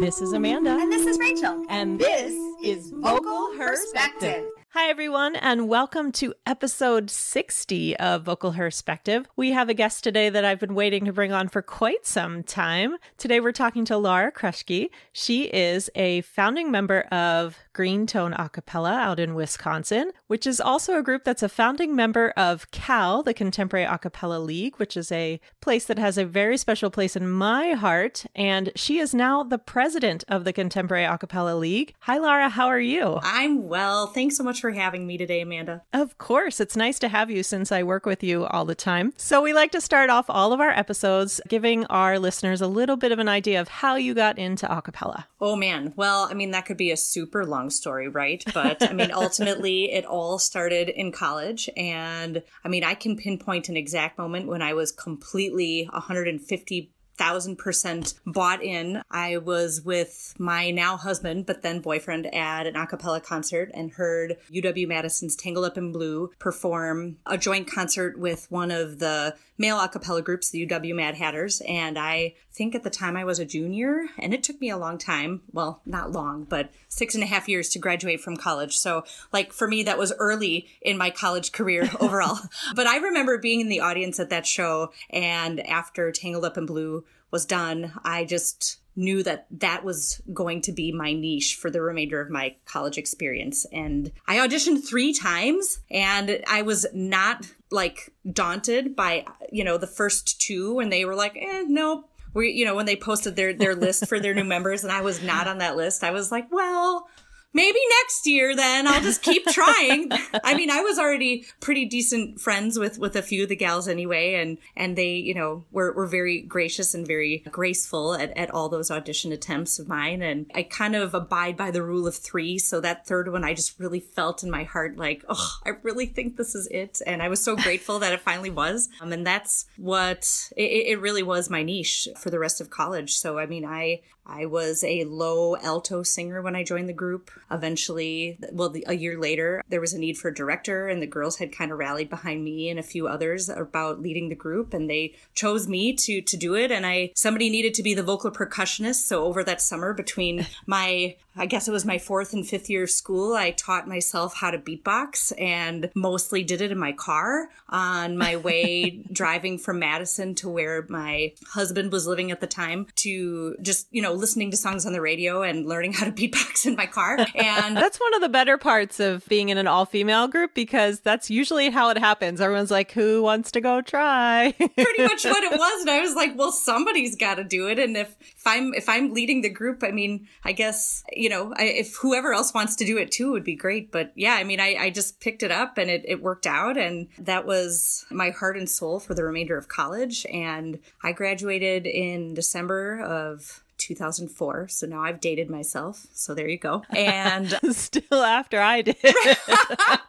This is Amanda. And this is Rachel. And this is Vocal Perspective. Hi, everyone, and welcome to episode 60 of Vocal Perspective. We have a guest today that I've been waiting to bring on for quite some time. Today, we're talking to Laura Kruschke. She is a founding member of Green Tone Acapella out in Wisconsin, which is also a group that's a founding member of CAL, the Contemporary Acapella League, which is a place that has a very special place in my heart. And she is now the president of the Contemporary Acapella League. Hi, Laura. How are you? I'm well. Thanks so much for having me today, Amanda. Of course. It's nice to have you since I work with you all the time. So, we like to start off all of our episodes giving our listeners a little bit of an idea of how you got into acapella. Oh, man. Well, I mean, that could be a super long story, right? But I mean, ultimately, it all started in college. And I mean, I can pinpoint an exact moment when I was completely 150 thousand percent bought in. I was with my now husband, but then boyfriend at an a cappella concert and heard UW Madison's Tangled Up in Blue perform a joint concert with one of the male a cappella groups, the UW Mad Hatters. And I think at the time I was a junior, and it took me a long time. Well, not long, but six and a half years to graduate from college. So, like, for me, that was early in my college career overall. but I remember being in the audience at that show, and after Tangled Up in Blue was done, I just knew that that was going to be my niche for the remainder of my college experience. And I auditioned three times and I was not like daunted by, you know, the first two and they were like, eh, nope. We, you know, when they posted their, their list for their new members and I was not on that list, I was like, well, maybe next year then I'll just keep trying. I mean, I was already pretty decent friends with with a few of the gals anyway and and they, you know, were were very gracious and very graceful at, at all those audition attempts of mine and I kind of abide by the rule of 3, so that third one I just really felt in my heart like, "Oh, I really think this is it." And I was so grateful that it finally was. Um, and that's what it, it really was my niche for the rest of college. So I mean, I I was a low alto singer when I joined the group. Eventually, well, a year later, there was a need for a director, and the girls had kind of rallied behind me and a few others about leading the group, and they chose me to to do it. And I somebody needed to be the vocal percussionist, so over that summer between my I guess it was my fourth and fifth year of school, I taught myself how to beatbox and mostly did it in my car on my way driving from Madison to where my husband was living at the time to just, you know, listening to songs on the radio and learning how to beatbox in my car. And that's one of the better parts of being in an all female group because that's usually how it happens. Everyone's like, who wants to go try? Pretty much what it was. And I was like, well, somebody's got to do it. And if, if I'm, if I'm leading the group, I mean, I guess, you know, I, if whoever else wants to do it too would be great. But yeah, I mean, I, I just picked it up and it, it worked out. And that was my heart and soul for the remainder of college. And I graduated in December of 2004. So now I've dated myself. So there you go. And still after I did.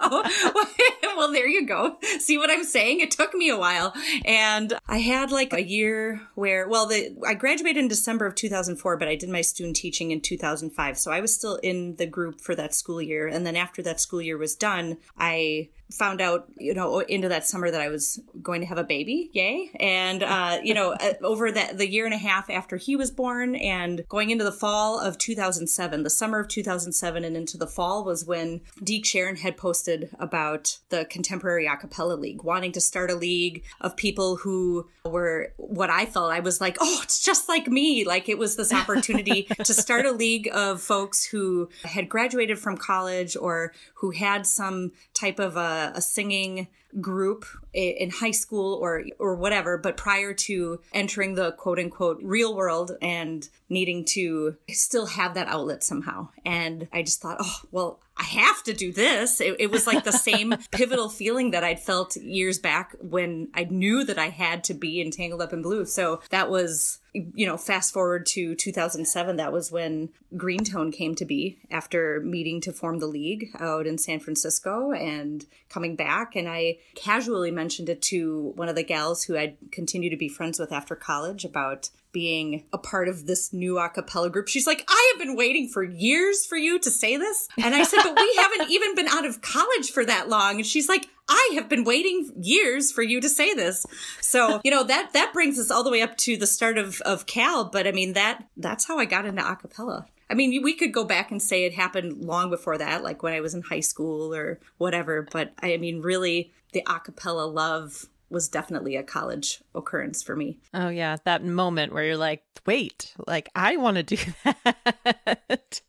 well, there you go. See what I'm saying? It took me a while. And I had like a year where, well, the, I graduated in December of 2004, but I did my student teaching in 2005. So I was still in the group for that school year. And then after that school year was done, I found out, you know, into that summer that I was going to have a baby. Yay. And, uh, you know, uh, over that, the year and a half after he was born and going into the fall of 2007, the summer of 2007 and into the fall was when Deke Sharon had posted about the Contemporary Acapella League, wanting to start a league of people who were what I felt I was like, oh, it's just like me. Like it was this opportunity to start a league of folks who had graduated from college or who had some type of a a, singing group in high school or or whatever but prior to entering the quote unquote real world and needing to still have that outlet somehow. And i just thought oh well i have to do this it, it was like the same pivotal feeling that i'd felt years back when i knew that i had to be entangled up in blue so that was you know, fast forward to 2007, that was when Green Tone came to be after meeting to form the league out in San Francisco and coming back. And I casually mentioned it to one of the gals who I'd continue to be friends with after college about being a part of this new a cappella group. She's like, I have been waiting for years for you to say this. And I said, but we haven't even been out of college for that long. And she's like, I have been waiting years for you to say this. So, you know, that, that brings us all the way up to the start of, of Cal. But I mean, that, that's how I got into a acapella. I mean, we could go back and say it happened long before that, like when I was in high school or whatever. But I mean, really, the a acapella love was definitely a college occurrence for me. Oh yeah, that moment where you're like, "Wait, like I want to do that."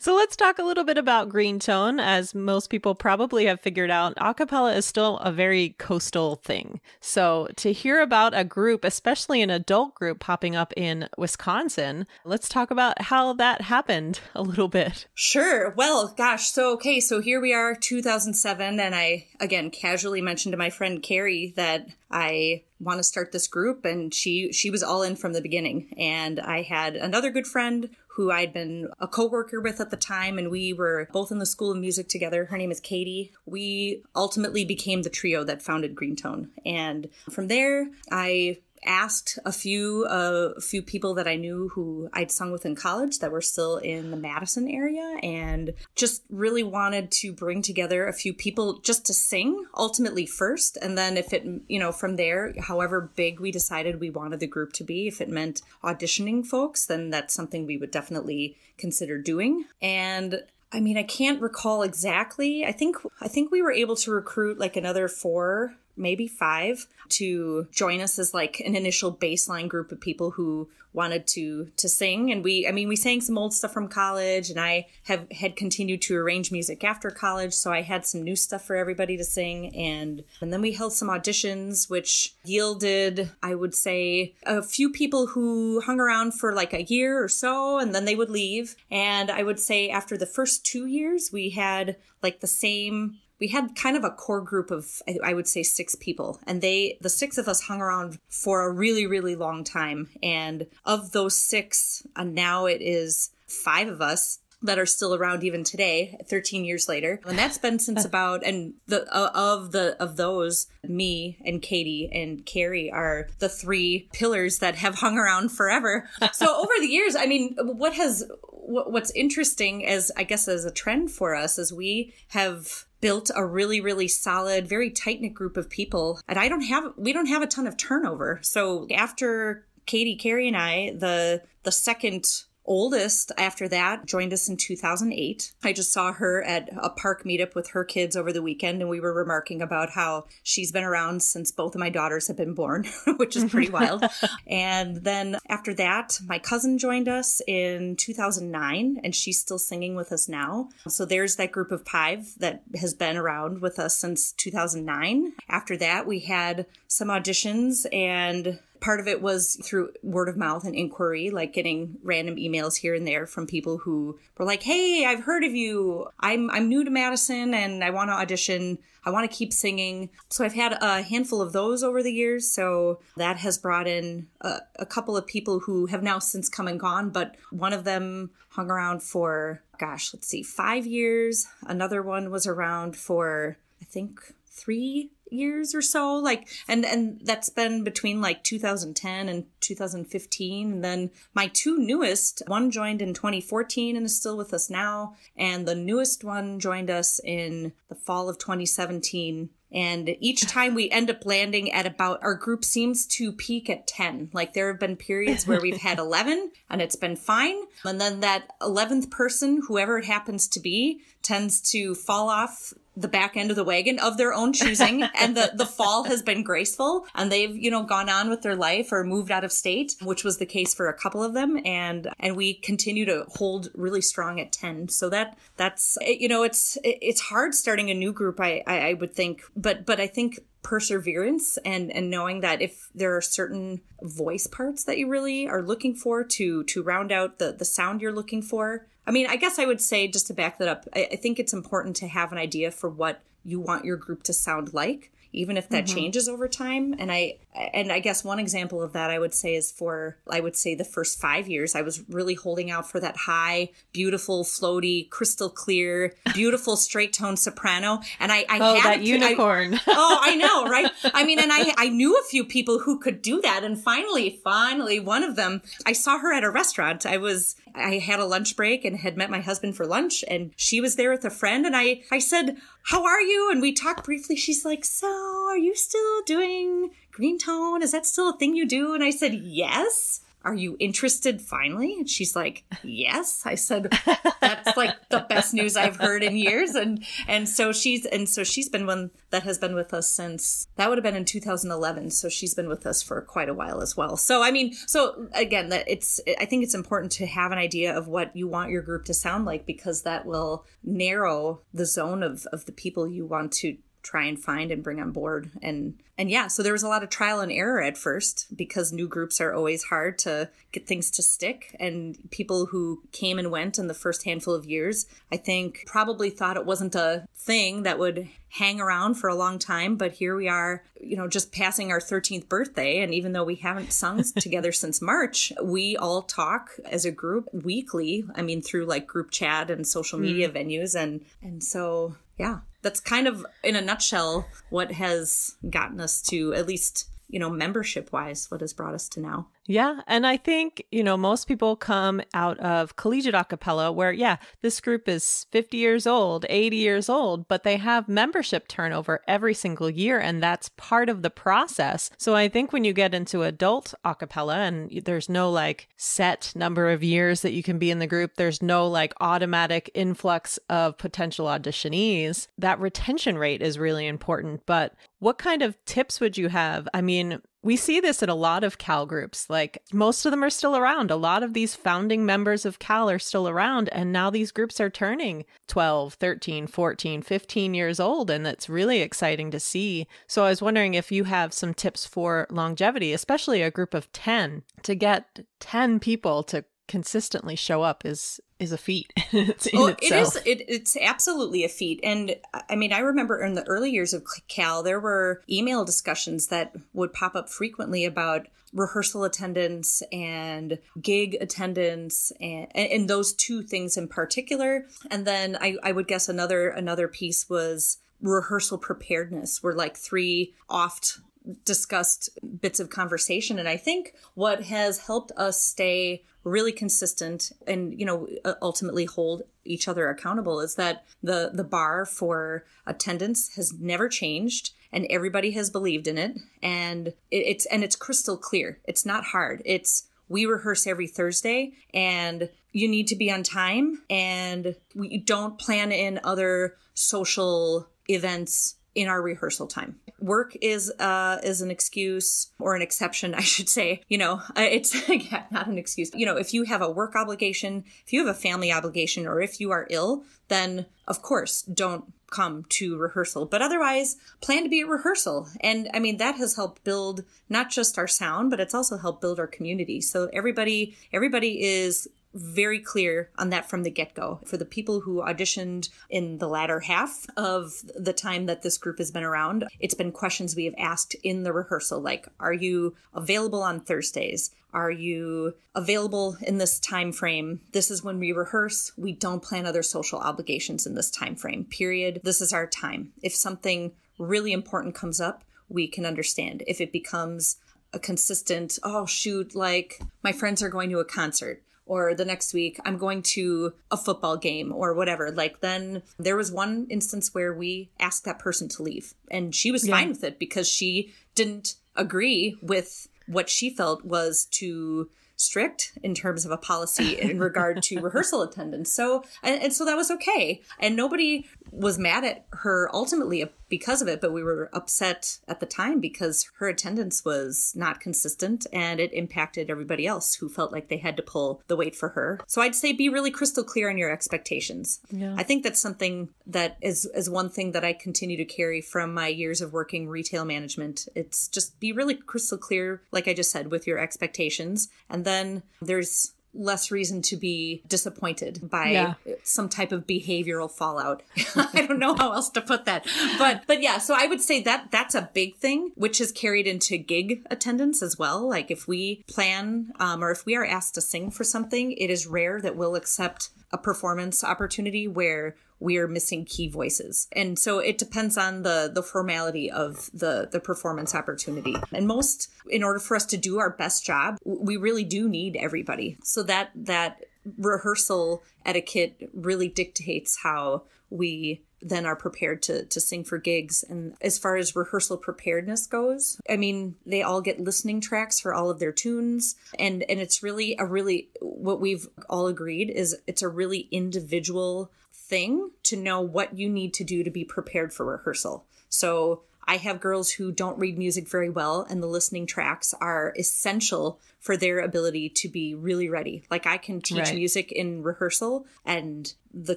So let's talk a little bit about green tone as most people probably have figured out, acapella is still a very coastal thing. So to hear about a group, especially an adult group popping up in Wisconsin, let's talk about how that happened a little bit. Sure. Well, gosh, so okay, so here we are 2007 and I again casually mentioned to my friend Carrie that I want to start this group and she she was all in from the beginning and I had another good friend who I'd been a co-worker with at the time and we were both in the school of music together. Her name is Katie. We ultimately became the trio that founded Greentone. And from there, I asked a few uh, a few people that I knew who I'd sung with in college that were still in the Madison area and just really wanted to bring together a few people just to sing ultimately first and then if it you know from there however big we decided we wanted the group to be if it meant auditioning folks then that's something we would definitely consider doing and I mean, I can't recall exactly. I think I think we were able to recruit like another four maybe five to join us as like an initial baseline group of people who wanted to to sing. And we i mean we sang some old stuff from college and i have had continued to arrange music after college so i had some new stuff for everybody to sing. And and then we held some auditions which yielded i would say a few people who hung around for like a year or so and then they would leave. And i would say after the first two years we had like the same we had kind of a core group of I would say six people. And they the six of us hung around for a really really long time. And of those six uh, now it is five of us that are still around even today 13 years later. And that's been since about and the uh, of the of those me and katie and carrie are the three pillars that have hung around forever. So over the years i mean what has what's interesting as i guess as a trend for us is we have built a really really solid very tight knit group of people. And i don't have we don't have a ton of turnover. So after katie carrie and i the the second oldest after that joined us in 2008. I just saw her at a park meetup with her kids over the weekend, and we were remarking about how she's been around since both of my daughters have been born, which is pretty wild. And then after that, my cousin joined us in 2009, and she's still singing with us now. So there's that group of five that has been around with us since 2009. After that, we had some auditions and part of it was through word of mouth and inquiry, like getting random emails here and there from people who were like, "Hey, I've heard of you. I'm I'm new to Madison and I want to audition. I want to keep singing." So I've had a handful of those over the years. So that has brought in a, a couple of people who have now since come and gone, but one of them hung around for gosh, let's see, 5 years. Another one was around for I think 3 years or so like and and that's been between like 2010 and 2015 and then my two newest one joined in 2014 and is still with us now and the newest one joined us in the fall of 2017 and each time we end up landing at about our group seems to peak at 10 like there have been periods where we've had 11 and it's been fine and then that 11th person whoever it happens to be tends to fall off the back end of the wagon of their own choosing and the, the fall has been graceful and they've you know gone on with their life or moved out of state which was the case for a couple of them and and we continue to hold really strong at 10 so that that's you know it's it's hard starting a new group i i, I would think but but i think perseverance and and knowing that if there are certain voice parts that you really are looking for to to round out the the sound you're looking for I mean, I guess I would say just to back that up, I, I think it's important to have an idea for what you want your group to sound like even if that mm-hmm. changes over time. And i and i guess one example of that i would say is for i would say the first five years i was really holding out for that high beautiful floaty crystal clear beautiful straight tone soprano. And i, I oh had that unicorn I, oh i know right? I mean and i i knew a few people who could do that. And finally finally one of them i saw her at a restaurant. I was I had a lunch break and had met my husband for lunch and she was there with a friend and I I said, how are you? And we talked briefly. She's like, so are you still doing green tone? Is that still a thing you do? And I said, yes are you interested finally? And she's like, yes. I said, that's like the best news I've heard in years. And, and so she's, and so she's been one that has been with us since that would have been in 2011. So she's been with us for quite a while as well. So, I mean, so again, that it's, I think it's important to have an idea of what you want your group to sound like because that will narrow the zone of, of the people you want to try and find and bring on board. And and yeah so there was a lot of trial and error at first because new groups are always hard to get things to stick. And people who came and went in the first handful of years i think probably thought it wasn't a thing that would hang around for a long time. But here we are you know just passing our 13th birthday. And even though we haven't sung together since march we all talk as a group weekly i mean through like group chat and social media mm. venues. And and so yeah that's kind of in a nutshell what has gotten us to at least you know membership wise what has brought us to now yeah. And I think, you know, most people come out of collegiate acapella where, yeah, this group is 50 years old, 80 years old, but they have membership turnover every single year. And that's part of the process. So I think when you get into adult acapella and there's no like set number of years that you can be in the group, there's no like automatic influx of potential auditionees, that retention rate is really important. But what kind of tips would you have? I mean, we see this in a lot of Cal groups. Like most of them are still around. A lot of these founding members of Cal are still around. And now these groups are turning 12, 13, 14, 15 years old. And that's really exciting to see. So I was wondering if you have some tips for longevity, especially a group of 10, to get 10 people to consistently show up is is a feat. oh, it is. It, it's absolutely a feat. And I mean, I remember in the early years of Cal, there were email discussions that would pop up frequently about rehearsal attendance and gig attendance and, and those two things in particular. And then I, I would guess another another piece was rehearsal preparedness were like three oft discussed bits of conversation. And i think what has helped us stay really consistent and you know ultimately hold each other accountable is that the the bar for attendance has never changed and everybody has believed in it. And it's and it's crystal clear. It's not hard. It's we rehearse every Thursday and you need to be on time and we don't plan in other social events in our rehearsal time. Work is uh is an excuse or an exception, I should say. You know, uh, it's yeah, not an excuse. You know, if you have a work obligation, if you have a family obligation, or if you are ill, then of course don't come to rehearsal. But otherwise, plan to be at rehearsal. And I mean, that has helped build not just our sound, but it's also helped build our community. So everybody, everybody is very clear on that from the get go. For the people who auditioned in the latter half of the time that this group has been around, it's been questions we have asked in the rehearsal like, are you available on Thursdays? Are you available in this time frame? This is when we rehearse. We don't plan other social obligations in this time frame. Period. This is our time. If something really important comes up, we can understand. If it becomes a consistent, oh shoot, like my friends are going to a concert or the next week I'm going to a football game or whatever. Like then there was one instance where we asked that person to leave and she was yeah. fine with it because she didn't agree with what she felt was too strict in terms of a policy in regard to rehearsal attendance. So, and, and, so that was okay. And nobody was mad at her ultimately because of it, but we were upset at the time because her attendance was not consistent and it impacted everybody else who felt like they had to pull the weight for her. So I'd say be really crystal clear on your expectations. Yeah. I think that's something that is is one thing that I continue to carry from my years of working retail management. It's just be really crystal clear like I just said with your expectations and then there's less reason to be disappointed by yeah. some type of behavioral fallout. I don't know how else to put that. But but yeah, so I would say that that's a big thing which is carried into gig attendance as well. Like if we plan um, or if we are asked to sing for something, it is rare that we'll accept a performance opportunity where we're missing key voices. And so it depends on the the formality of the the performance opportunity. And most in order for us to do our best job, we really do need everybody. So that that rehearsal etiquette really dictates how we then are prepared to to sing for gigs. And as far as rehearsal preparedness goes, I mean, they all get listening tracks for all of their tunes, and and it's really a really what we've all agreed is it's a really individual thing to know what you need to do to be prepared for rehearsal. So I have girls who don't read music very well, and the listening tracks are essential for their ability to be really ready. Like I can teach right. music in rehearsal, and the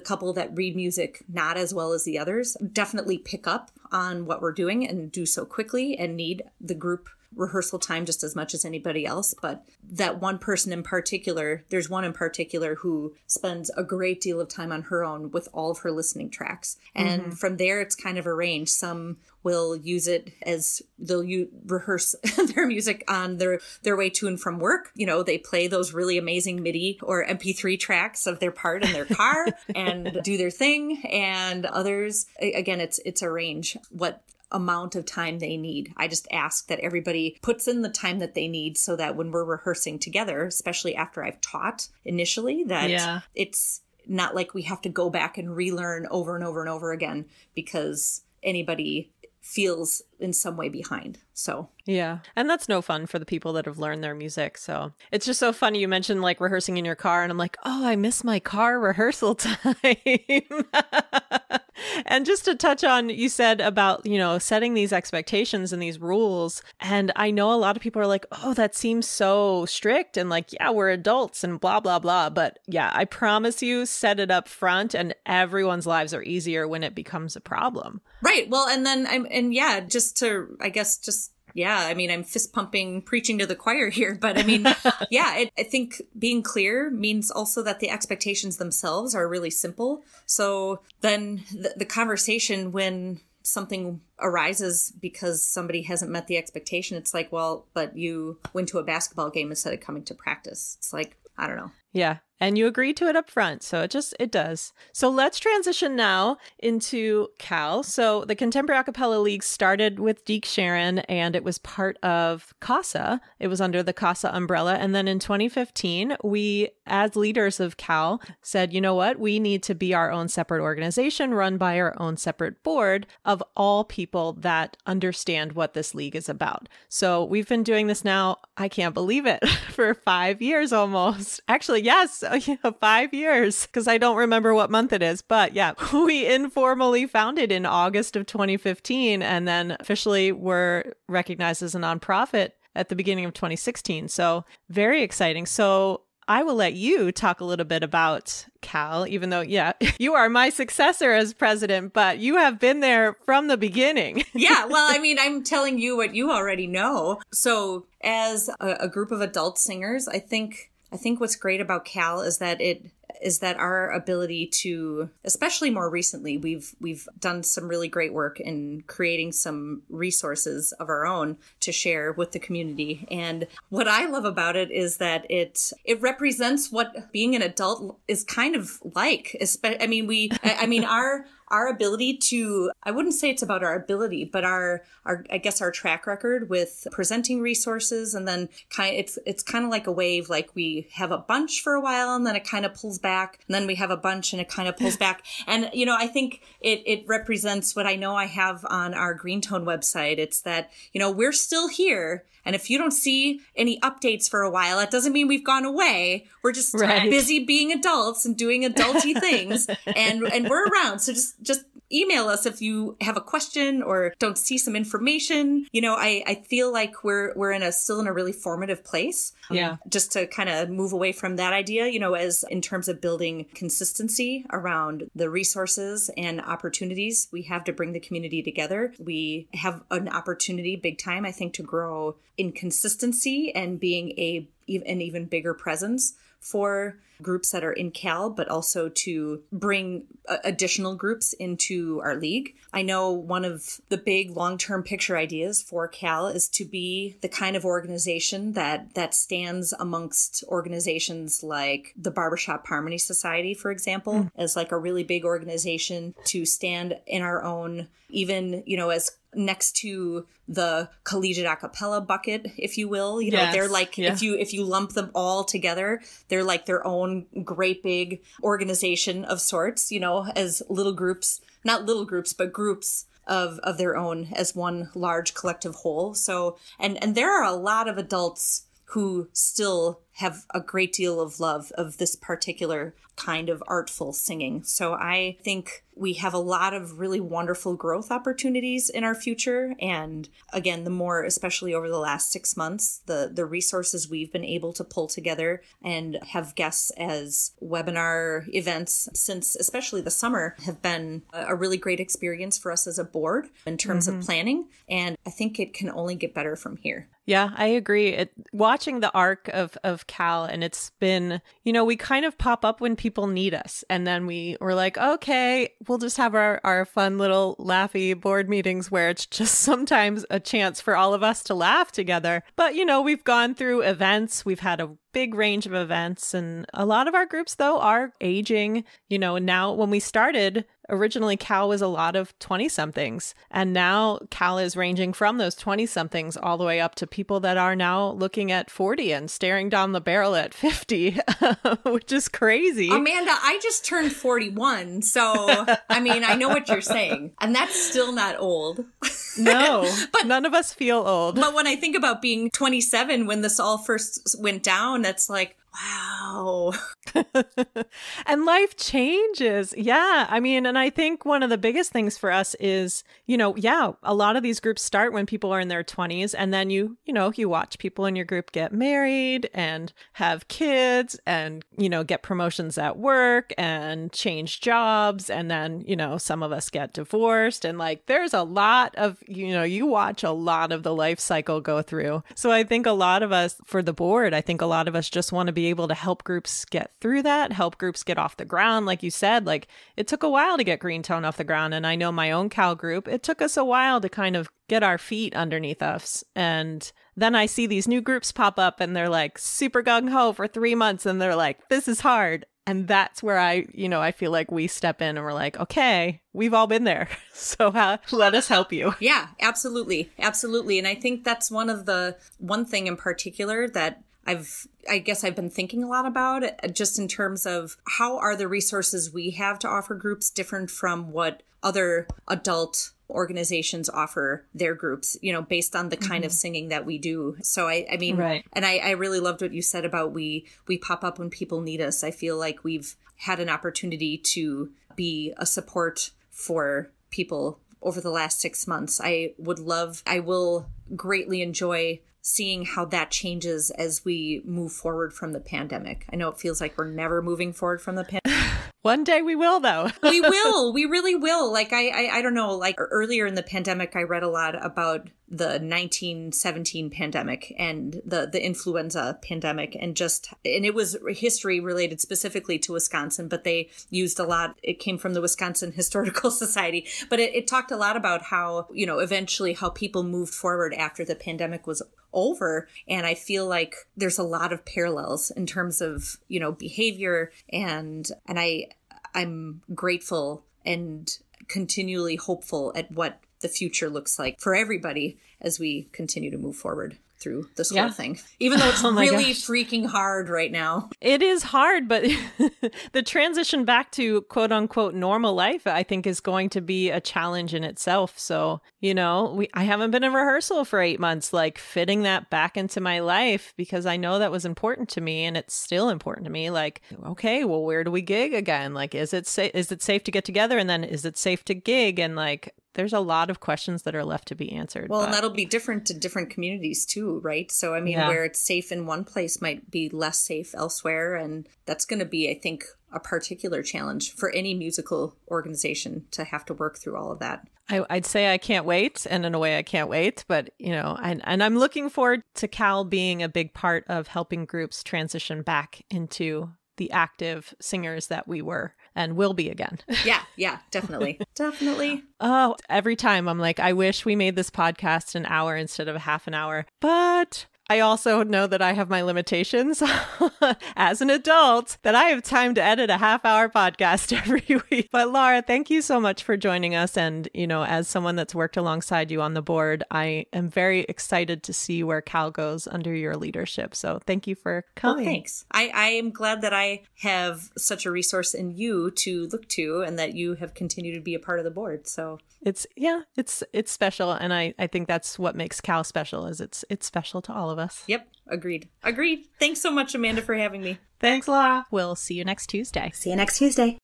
couple that read music not as well as the others definitely pick up on what we're doing and do so quickly and need the group rehearsal time just as much as anybody else. But that one person in particular, there's one in particular who spends a great deal of time on her own with all of her listening tracks. And mm-hmm. from there, it's kind of arranged. Some will use it as they'll u- rehearse their music on their their way to and from work. You know, they play those really amazing MIDI or MP3 tracks of their part in their car and do their thing. And others, again, it's it's a range. What amount of time they need. I just ask that everybody puts in the time that they need so that when we're rehearsing together, especially after I've taught initially, that yeah. it's not like we have to go back and relearn over and over and over again because anybody feels in some way behind. So, yeah. And that's no fun for the people that have learned their music. So, it's just so funny. You mentioned like rehearsing in your car, and I'm like, oh, I miss my car rehearsal time. and just to touch on, you said about, you know, setting these expectations and these rules. And I know a lot of people are like, oh, that seems so strict. And like, yeah, we're adults and blah, blah, blah. But yeah, I promise you, set it up front, and everyone's lives are easier when it becomes a problem. Right. Well, and then I'm, and yeah, just to, I guess, just yeah, I mean, I'm fist pumping, preaching to the choir here, but I mean, yeah, it, I think being clear means also that the expectations themselves are really simple. So then the, the conversation when something arises because somebody hasn't met the expectation, it's like, well, but you went to a basketball game instead of coming to practice. It's like, I don't know. Yeah and you agree to it up front so it just it does. So let's transition now into cal. So the contemporary acapella league started with Deke sharon and it was part of CASA. It was under the CASA umbrella and then in 2015 we as leaders of cal said you know what? We need to be our own separate organization run by our own separate board of all people that understand what this league is about. So we've been doing this now i can't believe it for five years almost. Actually yes five years because I don't remember what month it is. But yeah, we informally founded in August of 2015 and then officially were recognized as a nonprofit at the beginning of 2016. So very exciting. So I will let you talk a little bit about Cal, even though, yeah, you are my successor as president, but you have been there from the beginning. yeah, well, I mean, I'm telling you what you already know. So, as a, a group of adult singers, I think I think what's great about Cal is that it is that our ability to especially more recently we've we've done some really great work in creating some resources of our own to share with the community. And what i love about it is that it it represents what being an adult is kind of like i mean we i mean our our ability to I wouldn't say it's about our ability, but our our I guess our track record with presenting resources and then kind it's it's kind of like a wave like we have a bunch for a while and then it kind of pulls back and then we have a bunch and it kind of pulls back. And you know I think it it represents what I know I have on our Greentone website. It's that you know we're still here and if you don't see any updates for a while, that doesn't mean we've gone away. We're just right. busy being adults and doing adulty things and and we're around. So just just email us if you have a question or don't see some information. You know, I, I feel like we're we're in a still in a really formative place. Um, yeah. just to kind of move away from that idea, you know, as in terms of building consistency around the resources and opportunities we have to bring the community together. We have an opportunity big time, I think, to grow in consistency and being a an even bigger presence for groups that are in Cal, but also to bring uh, additional groups into our league. I know one of the big long-term picture ideas for Cal is to be the kind of organization that that stands amongst organizations like the Barbershop Harmony Society, for example, mm. as like a really big organization to stand in our own even, you know, as next to the collegiate a cappella bucket, if you will. You know, yes, they're like yeah. if you if you lump them all together, they're like their own great big organization of sorts, you know, as little groups, not little groups, but groups of of their own as one large collective whole. So and and there are a lot of adults who still have a great deal of love of this particular kind of artful singing. So I think we have a lot of really wonderful growth opportunities in our future. And again, the more, especially over the last six months, the, the resources we've been able to pull together and have guests as webinar events since especially the summer have been a really great experience for us as a board in terms mm-hmm. of planning. And I think it can only get better from here. Yeah, I agree. It, watching the arc of, of Cal, and it's been, you know, we kind of pop up when people need us. And then we were like, okay, we'll just have our, our fun little laughy board meetings where it's just sometimes a chance for all of us to laugh together. But, you know, we've gone through events, we've had a big range of events. And a lot of our groups, though, are aging. You know, now when we started, originally Cal was a lot of 20 somethings. And now Cal is ranging from those 20 somethings all the way up to people that are now looking at 40 and staring down the barrel at 50, which is crazy. Amanda, I just turned 41. So, I mean, I know what you're saying. And that's still not old. no, but none of us feel old. But when I think about being 27 when this all first went down, that's like, wow. and life changes. Yeah. I mean, and I think one of the biggest things for us is, you know, yeah, a lot of these groups start when people are in their 20s and then you, you know, you watch people in your group get married and have kids and, you know, get promotions at work and change jobs and then, you know, some of us get divorced and like there's a lot of, you know, you watch a lot of the life cycle go through. So I think a lot of us for the board, I think a lot of us just want to be able to help groups get through that, help groups get off the ground. Like you said, like it took a while to get Green Tone off the ground. And I know my own Cal group, it took us a while to kind of get our feet underneath us. And then I see these new groups pop up and they're like super gung ho for three months and they're like, this is hard. And that's where I, you know, I feel like we step in and we're like, okay, we've all been there. So uh, let us help you. Yeah, absolutely. Absolutely. And I think that's one of the, one thing in particular that I've I guess I've been thinking a lot about it, just in terms of how are the resources we have to offer groups different from what other adult organizations offer their groups, you know, based on the kind mm-hmm. of singing that we do. So I, I mean, right. and I, I really loved what you said about we we pop up when people need us. I feel like we've had an opportunity to be a support for people over the last six months. I would love, I will greatly enjoy seeing how that changes as we move forward from the pandemic. I know it feels like we're never moving forward from the pandemic. One day we will, though. we will. We really will. Like I, I, I don't know. Like earlier in the pandemic, I read a lot about the 1917 pandemic and the the influenza pandemic, and just and it was history related specifically to Wisconsin, but they used a lot. It came from the Wisconsin Historical Society, but it, it talked a lot about how you know eventually how people moved forward after the pandemic was over and i feel like there's a lot of parallels in terms of you know behavior and and i i'm grateful and continually hopeful at what the future looks like for everybody as we continue to move forward through this yeah. whole thing, even though it's oh really gosh. freaking hard right now. It is hard, but the transition back to quote unquote normal life, I think, is going to be a challenge in itself. So, you know, we I haven't been in rehearsal for eight months, like fitting that back into my life because I know that was important to me, and it's still important to me. Like, okay, well, where do we gig again? Like, is it sa- is it safe to get together, and then is it safe to gig? And like, there's a lot of questions that are left to be answered. Well, but... and that'll be different to different communities too, right? So, I mean, yeah. where it's safe in one place might be less safe elsewhere. And that's going to be, I think, a particular challenge for any musical organization to have to work through all of that. I, would say I can't wait, and in a way, I can't wait. But you know, and and I'm looking forward to Cal being a big part of helping groups transition back into the active singers that we were and will be again. yeah, yeah, definitely. definitely. Oh, every time I'm like, I wish we made this podcast an hour instead of a half an hour. But I also know that I have my limitations as an adult, that I have time to edit a half hour podcast every week. But Laura, thank you so much for joining us. And, you know, as someone that's worked alongside you on the board, I am very excited to see where Cal goes under your leadership. So thank you for coming. Well, thanks. I, I am glad that I have such a resource in you to look to and that you have continued to be a part of the board. So it's yeah, it's it's special. And I, I think that's what makes Cal special is it's it's special to all of us. Yep. Agreed. Agreed. Thanks so much, Amanda, for having me. Thanks, Laura. We'll see you next Tuesday. See you next Tuesday.